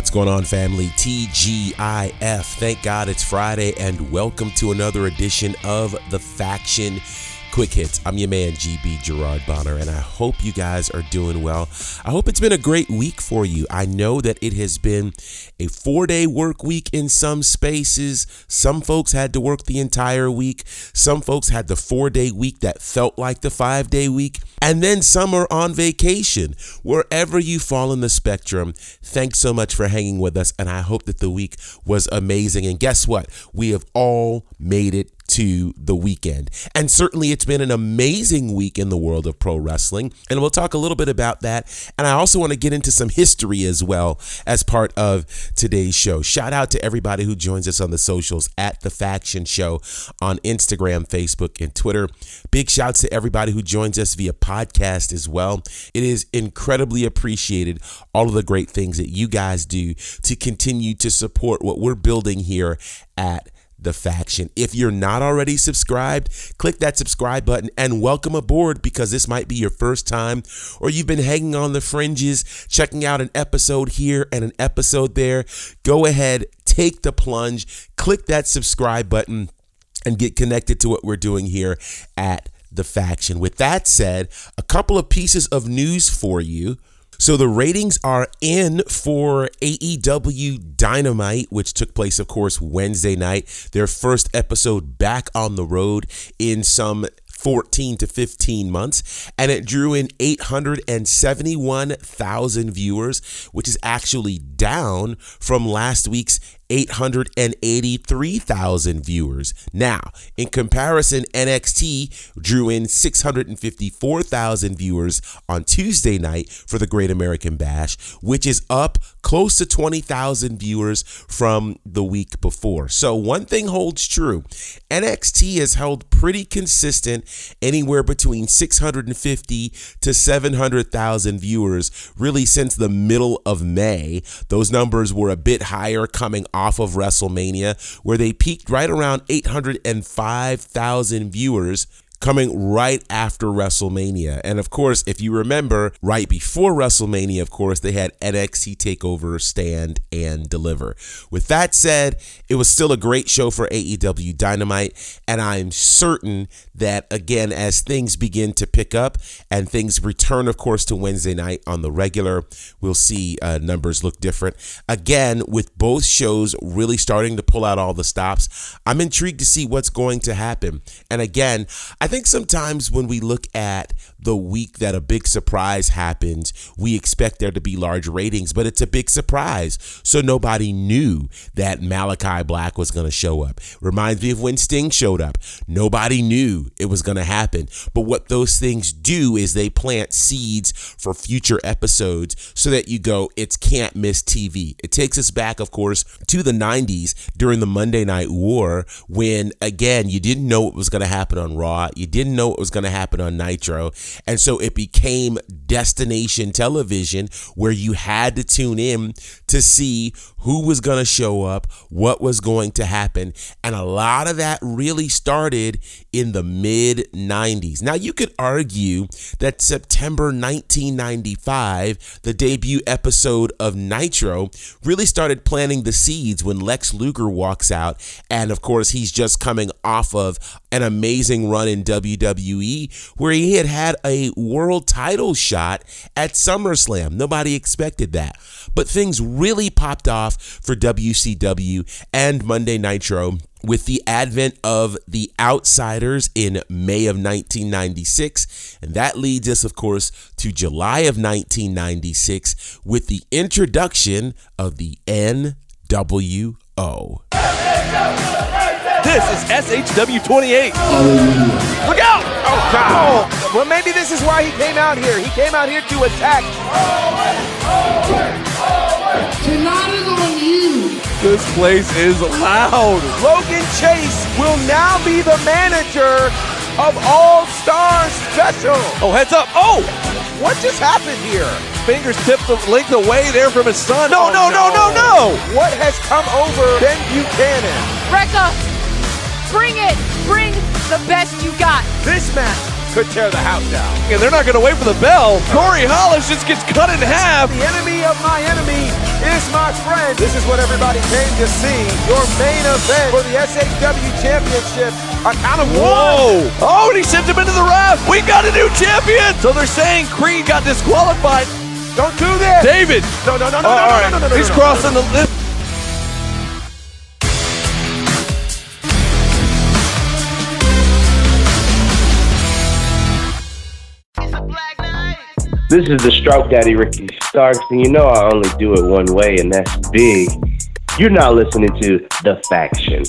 What's going on, family? TGIF. Thank God it's Friday, and welcome to another edition of The Faction Quick Hits. I'm your man, GB Gerard Bonner, and I hope you guys are doing well. I hope it's been a great week for you. I know that it has been a four day work week in some spaces. Some folks had to work the entire week. Some folks had the four day week that felt like the five day week. And then some are on vacation. Wherever you fall in the spectrum, thanks so much for hanging with us. And I hope that the week was amazing. And guess what? We have all made it to the weekend. And certainly it's been an amazing week in the world of pro wrestling. And we'll talk a little bit about that. And I also want to get into some history as well as part of today's show. Shout out to everybody who joins us on the socials at The Faction Show on Instagram, Facebook, and Twitter. Big shouts to everybody who joins us via podcast as well. It is incredibly appreciated, all of the great things that you guys do to continue to support what we're building here at the faction. If you're not already subscribed, click that subscribe button and welcome aboard because this might be your first time or you've been hanging on the fringes, checking out an episode here and an episode there. Go ahead, take the plunge, click that subscribe button and get connected to what we're doing here at the faction. With that said, a couple of pieces of news for you. So the ratings are in for AEW Dynamite, which took place, of course, Wednesday night. Their first episode back on the road in some 14 to 15 months, and it drew in 871,000 viewers, which is actually down from last week's 883,000 viewers. Now, in comparison, NXT drew in 654,000 viewers on Tuesday night for the Great American Bash, which is up close to 20,000 viewers from the week before. So, one thing holds true NXT has held pretty consistent, anywhere between 650 to 700,000 viewers, really since the middle of May. Those numbers were a bit higher coming off of WrestleMania, where they peaked right around 805,000 viewers coming right after WrestleMania. And of course, if you remember, right before WrestleMania, of course, they had NXT TakeOver Stand and Deliver. With that said, it was still a great show for AEW Dynamite. And I'm certain that, again, as things begin to pick up and things return, of course, to Wednesday night on the regular, we'll see uh, numbers look different. Again, with both shows really starting to pull out all the stops, I'm intrigued to see what's going to happen. And again, I think sometimes when we look at the week that a big surprise happens, we expect there to be large ratings, but it's a big surprise. So nobody knew that Malakai Black was going to show up. Reminds me of when Sting showed up. Nobody knew it was going to happen. But what those things do is they plant seeds for future episodes so that you go, it's can't miss TV. It takes us back, of course, to the 90s during the Monday Night War when, again, you didn't know what was going to happen on Raw. You didn't know what was going to happen on Nitro. And so it became destination television where you had to tune in to see who was going to show up, what was going to happen. And a lot of that really started in the mid 90s. Now, you could argue that September 1995, the debut episode of Nitro, really started planting the seeds when Lex Luger walks out. And of course, he's just coming off of an amazing run in WWE where he had had a world title shot at SummerSlam. Nobody expected that. But things really popped off for WCW and Monday Nitro with the advent of the Outsiders in May of 1996. And that leads us, of course, to July of 1996 with the introduction of the NWO. This is SHW 28. Look out! Oh, God. Oh, well, maybe this is why he came out here. He came out here to attack. Tonight is on you. This place is loud. Logan Chase will now be the manager of All Stars Special. Oh, heads up. Oh, what just happened here? Fingers tipped the length away there from his son. No, Oh, no, no, no, no. What has come over Ben Buchanan? Recca, bring it. Bring the best you got. This match could tear the house down. And they're not going to wait for the bell. Corey Hollis just gets cut in half. The enemy of my enemy is my friend. This is what everybody came to see. Your main event for the SHW Championship. A count of Whoa. one. Oh, and he sends him into the ref. We got a new champion. So they're saying Creed got disqualified. Don't do this. David. No, no, no, no, oh, no, no, right. no, no, no, no, He's no, crossing no. the. This is the Stroke Daddy Ricky Starks, and you know I only do it one way, and that's big. You're not listening to The Faction.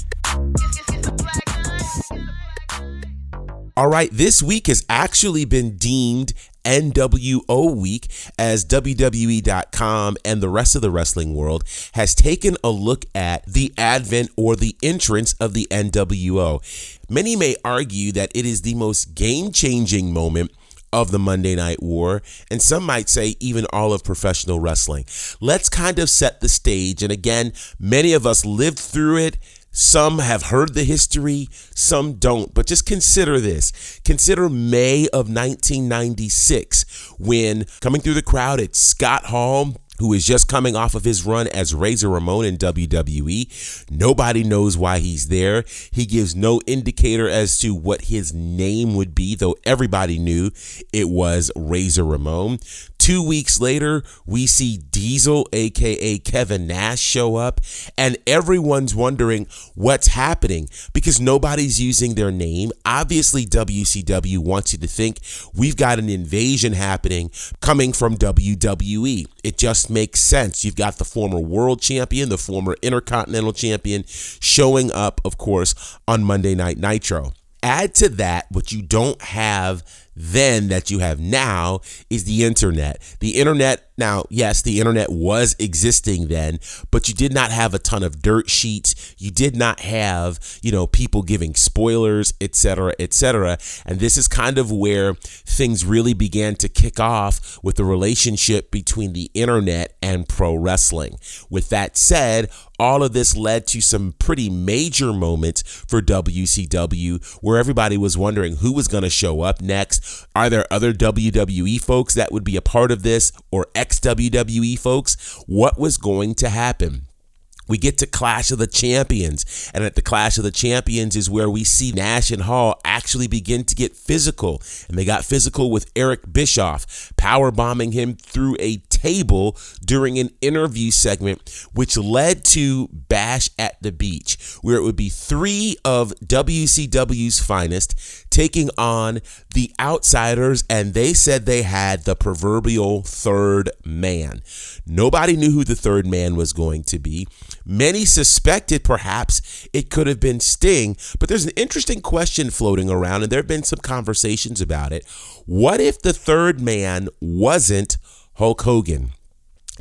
All right, this week has actually been deemed NWO week as WWE.com and the rest of the wrestling world has taken a look at the advent or the entrance of the NWO. Many may argue that it is the most game changing moment of the Monday Night War, and some might say even all of professional wrestling. Let's kind of set the stage. And again, many of us lived through it. Some have heard the history, some don't. But just consider this. Consider May of 1996 when coming through the crowd at Scott Hall, who is just coming off of his run as Razor Ramon in WWE. Nobody knows why he's there. He gives no indicator as to what his name would be, though everybody knew it was Razor Ramon. Two weeks later, we see Diesel, aka Kevin Nash, show up, and everyone's wondering what's happening because nobody's using their name. Obviously, WCW wants you to think we've got an invasion happening coming from WWE. It just makes sense. You've got the former world champion, the former intercontinental champion showing up, of course, on Monday Night Nitro. Add to that what you don't have then that you have now is the internet. The internet, now, yes, the internet was existing then, but you did not have a ton of dirt sheets. You did not have, you know, people giving spoilers, etc., etc. And this is kind of where things really began to kick off with the relationship between the internet and pro wrestling. With that said, all of this led to some pretty major moments for WCW where everybody was wondering who was going to show up next. Are there other WWE folks that would be a part of this or ex WWE folks? What was going to happen? We get to Clash of the Champions. And at the Clash of the Champions is where we see Nash and Hall actually begin to get physical. And they got physical with Eric Bischoff, power bombing him through a table during an interview segment, which led to Bash at the Beach, where it would be three of WCW's finest taking on the outsiders. And they said they had the proverbial third man. Nobody knew who the third man was going to be. Many suspected perhaps it could have been Sting, but there's an interesting question floating around, and there have been some conversations about it. What if the third man wasn't Hulk Hogan?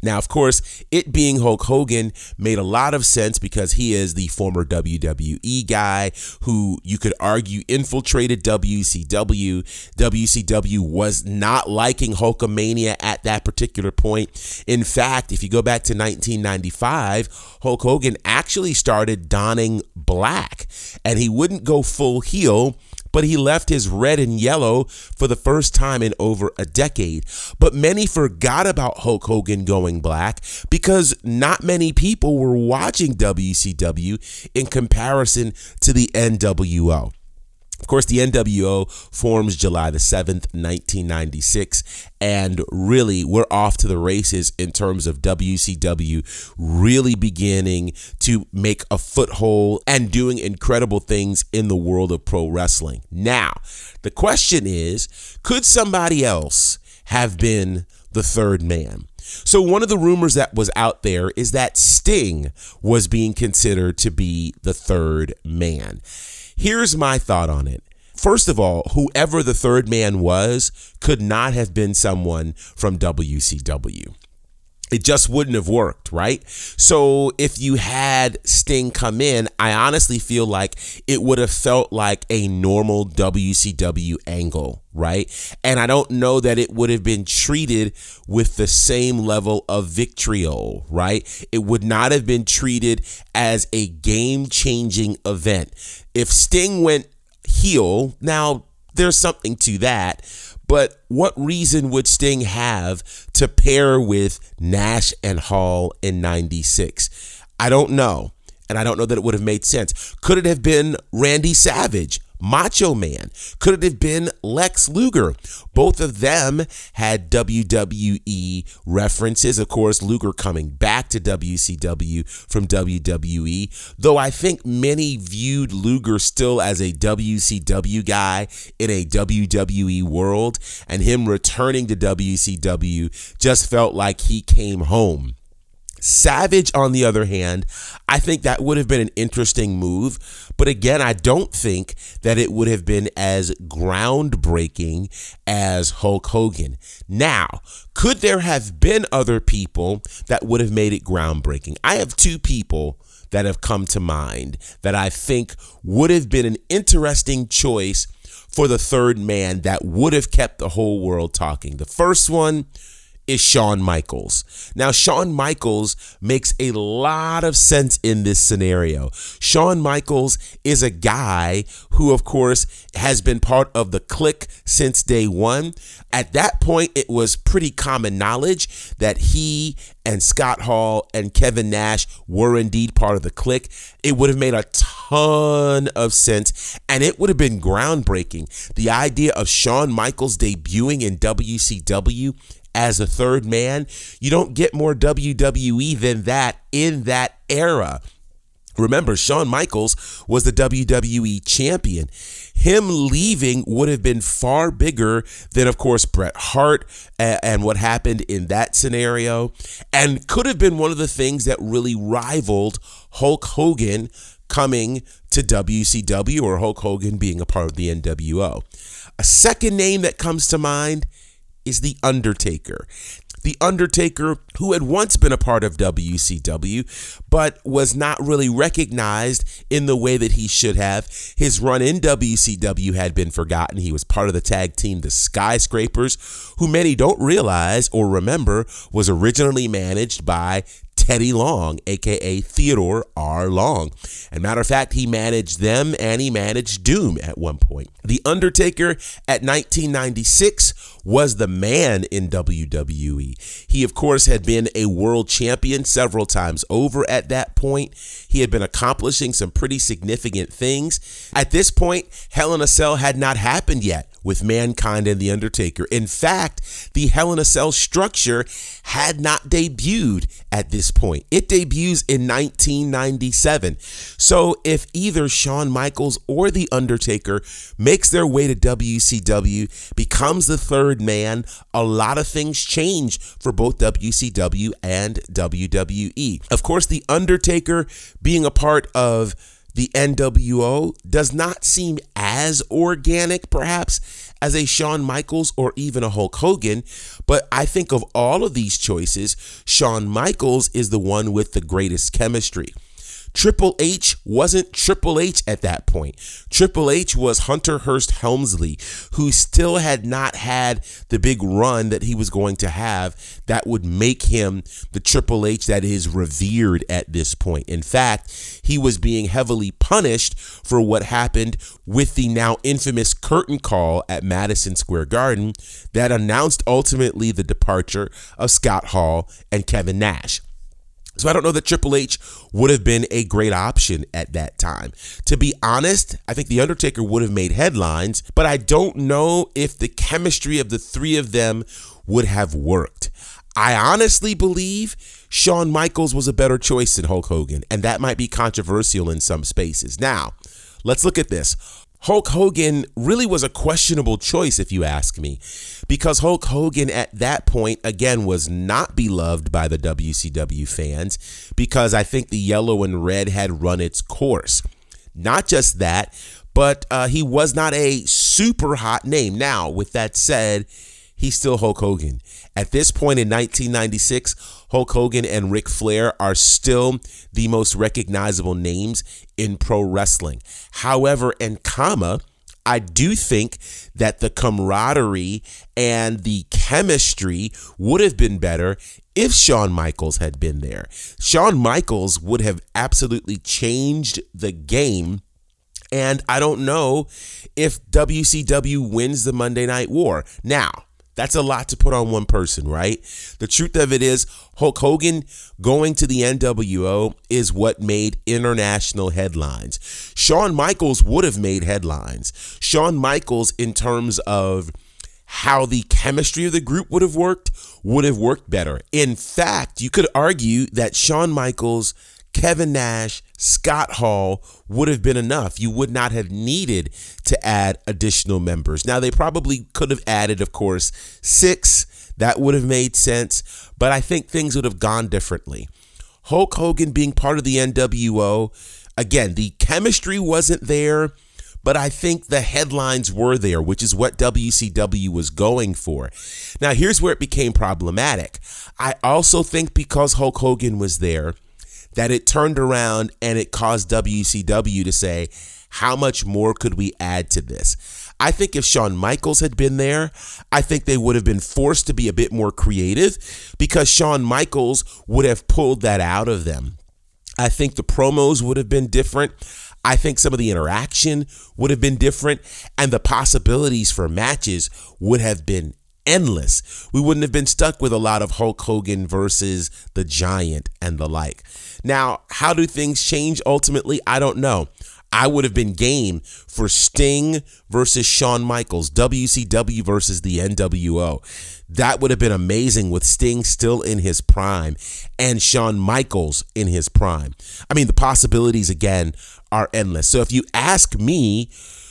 Now, of course, it being Hulk Hogan made a lot of sense because he is the former WWE guy who you could argue infiltrated WCW. WCW was not liking Hulkamania at that particular point. In fact, if you go back to 1995, Hulk Hogan actually started donning black and he wouldn't go full heel but he left his red and yellow for the first time in over a decade. But many forgot about Hulk Hogan going black because not many people were watching WCW in comparison to the NWO. Of course, the NWO forms July the 7th, 1996, and really we're off to the races in terms of WCW really beginning to make a foothold and doing incredible things in the world of pro wrestling. Now, the question is could somebody else have been the third man? So, one of the rumors that was out there is that Sting was being considered to be the third man. Here's my thought on it. First of all, whoever the third man was could not have been someone from WCW it just wouldn't have worked, right? So if you had Sting come in, I honestly feel like it would have felt like a normal WCW angle, right? And I don't know that it would have been treated with the same level of vitriol, right? It would not have been treated as a game changing event. If Sting went heel, now there's something to that. But what reason would Sting have to pair with Nash and Hall in 96? I don't know. And I don't know that it would have made sense. Could it have been Randy Savage? Macho Man? Could it have been Lex Luger? Both of them had WWE references. Of course, Luger coming back to WCW from WWE, though I think many viewed Luger still as a WCW guy in a WWE world, and him returning to WCW just felt like he came home. Savage, on the other hand, I think that would have been an interesting move. But again, I don't think that it would have been as groundbreaking as Hulk Hogan. Now, could there have been other people that would have made it groundbreaking? I have two people that have come to mind that I think would have been an interesting choice for the third man that would have kept the whole world talking. The first one, is Shawn Michaels. Now, Shawn Michaels makes a lot of sense in this scenario. Shawn Michaels is a guy who, of course, has been part of the Kliq since day one. At that point, it was pretty common knowledge that he and Scott Hall and Kevin Nash were indeed part of the Kliq. It would have made a ton of sense and it would have been groundbreaking. The idea of Shawn Michaels debuting in WCW as a third man. You don't get more WWE than that in that era. Remember, Shawn Michaels was the WWE champion. Him leaving would have been far bigger than, of course, Bret Hart and what happened in that scenario, and could have been one of the things that really rivaled Hulk Hogan coming to WCW or Hulk Hogan being a part of the NWO. A second name that comes to mind is The Undertaker. The Undertaker, who had once been a part of WCW, but was not really recognized in the way that he should have. His run in WCW had been forgotten. He was part of the tag team, the Skyscrapers, who many don't realize or remember was originally managed by Teddy Long, aka Theodore R. Long. And matter of fact, he managed them and he managed Doom at one point. The Undertaker at 1996 was the man in WWE. He, of course, had been a world champion several times over at that point. He had been accomplishing some pretty significant things. At this point, Hell in a Cell had not happened yet with Mankind and The Undertaker. In fact, the Hell in a Cell structure had not debuted at this point. It debuts in 1997. So if either Shawn Michaels or The Undertaker makes their way to WCW, becomes the third man, a lot of things change for both WCW and WWE. Of course, The Undertaker being a part of the NWO does not seem as organic, perhaps, as a Shawn Michaels or even a Hulk Hogan. But I think of all of these choices, Shawn Michaels is the one with the greatest chemistry. Triple H wasn't Triple H at that point. Triple H was Hunter Hearst Helmsley, who still had not had the big run that he was going to have that would make him the Triple H that is revered at this point. In fact, he was being heavily punished for what happened with the now infamous curtain call at Madison Square Garden that announced ultimately the departure of Scott Hall and Kevin Nash. So I don't know that Triple H would have been a great option at that time. To be honest, I think The Undertaker would have made headlines, but I don't know if the chemistry of the three of them would have worked. I honestly believe Shawn Michaels was a better choice than Hulk Hogan, and that might be controversial in some spaces. Now, let's look at this. Hulk Hogan really was a questionable choice, if you ask me, because Hulk Hogan at that point, again, was not beloved by the WCW fans because I think the yellow and red had run its course. Not just that, but uh, he was not a super hot name. Now, with that said, he's still Hulk Hogan. At this point in 1996, Hulk Hogan and Ric Flair are still the most recognizable names in pro wrestling. However, in comma, I do think that the camaraderie and the chemistry would have been better if Shawn Michaels had been there. Shawn Michaels would have absolutely changed the game And I don't know if WCW wins the Monday Night War. Now, that's a lot to put on one person, right? The truth of it is, Hulk Hogan going to the NWO is what made international headlines. Shawn Michaels would have made headlines. Shawn Michaels, in terms of how the chemistry of the group would have worked, would have worked better. In fact, you could argue that Shawn Michaels Kevin Nash, Scott Hall would have been enough. You would not have needed to add additional members. Now, they probably could have added, of course, Syxx. That would have made sense, but I think things would have gone differently. Hulk Hogan being part of the NWO, again, the chemistry wasn't there, but I think the headlines were there, which is what WCW was going for. Now, here's where it became problematic. I also think because Hulk Hogan was there, that it turned around and it caused WCW to say, how much more could we add to this? I think if Shawn Michaels had been there, I think they would have been forced to be a bit more creative because Shawn Michaels would have pulled that out of them. I think the promos would have been different. I think some of the interaction would have been different, and the possibilities for matches would have been endless. We wouldn't have been stuck with a lot of Hulk Hogan versus the Giant and the like. Now, how do things change ultimately? I don't know. I would have been game for Sting versus Shawn Michaels, WCW versus the NWO. That would have been amazing with Sting still in his prime and Shawn Michaels in his prime. I mean, the possibilities again are endless. So if you ask me,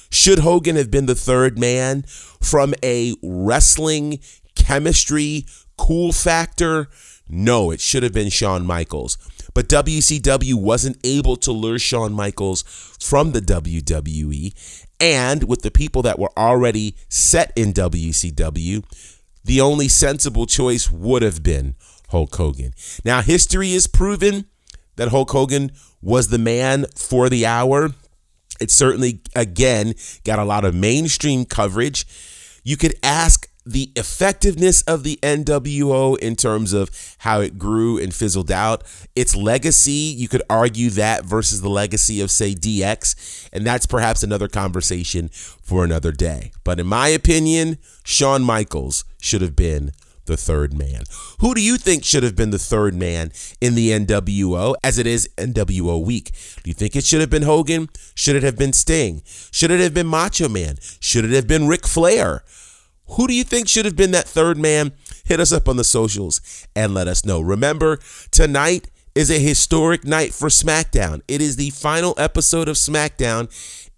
should Hogan have been the third man from a wrestling chemistry cool factor? No, it should have been Shawn Michaels. But WCW wasn't able to lure Shawn Michaels from the WWE. And with the people that were already set in WCW, the only sensible choice would have been Hulk Hogan. Now, history has proven that Hulk Hogan was the man for the hour. It certainly, again, got a lot of mainstream coverage. You could ask the effectiveness of the NWO in terms of how it grew and fizzled out, its legacy, you could argue that versus the legacy of, say, DX. And that's perhaps another conversation for another day. But in my opinion, Shawn Michaels should have been the third man. Who do you think should have been the third man in the NWO as it is NWO week? Do you think it should have been Hogan? Should it have been Sting? Should it have been Macho Man? Should it have been Ric Flair? Who do you think should have been that third man? Hit us up on the socials and let us know. Remember, tonight is a historic night for SmackDown. It is the final episode of SmackDown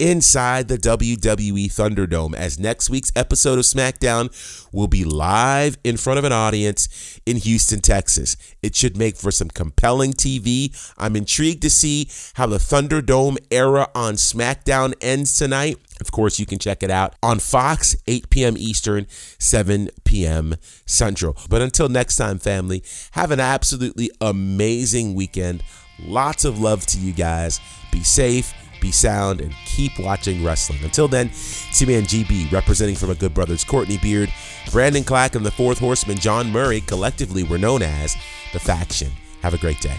inside the WWE Thunderdome as next week's episode of SmackDown will be live in front of an audience in Houston, Texas. It should make for some compelling TV. I'm intrigued to see how the Thunderdome era on SmackDown ends tonight. Of course, you can check it out on Fox, 8 p.m. Eastern, 7 p.m. Central. But until next time, family, have an absolutely amazing weekend. Lots of love to you guys. Be safe be sound, and keep watching wrestling. Until then, it's man GB representing from a good brothers Courtney Beard, Brandon Clack, and the fourth horseman John Murray. Collectively, we're known as the Faction. Have a great day.